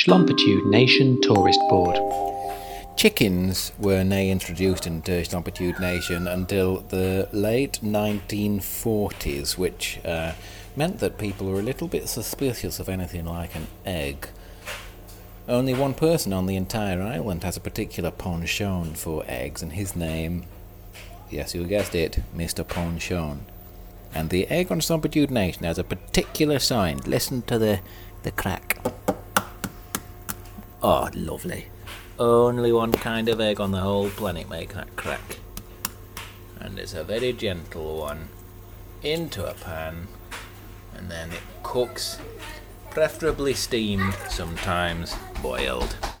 Schlompitude Nation Tourist Board. Chickens were nay introduced into Schlompitude Nation until the late 1940s, which uh, meant that people were a little bit suspicious of anything like an egg. Only one person on the entire island has a particular penchant for eggs, and his name, yes, you guessed it, Mr. Penchant. And the egg on Schlompitude Nation has a particular sign. Listen to the, the crack. Oh, lovely. Only one kind of egg on the whole planet make that crack. And it's a very gentle one. Into a pan. And then it cooks. Preferably steamed, sometimes boiled.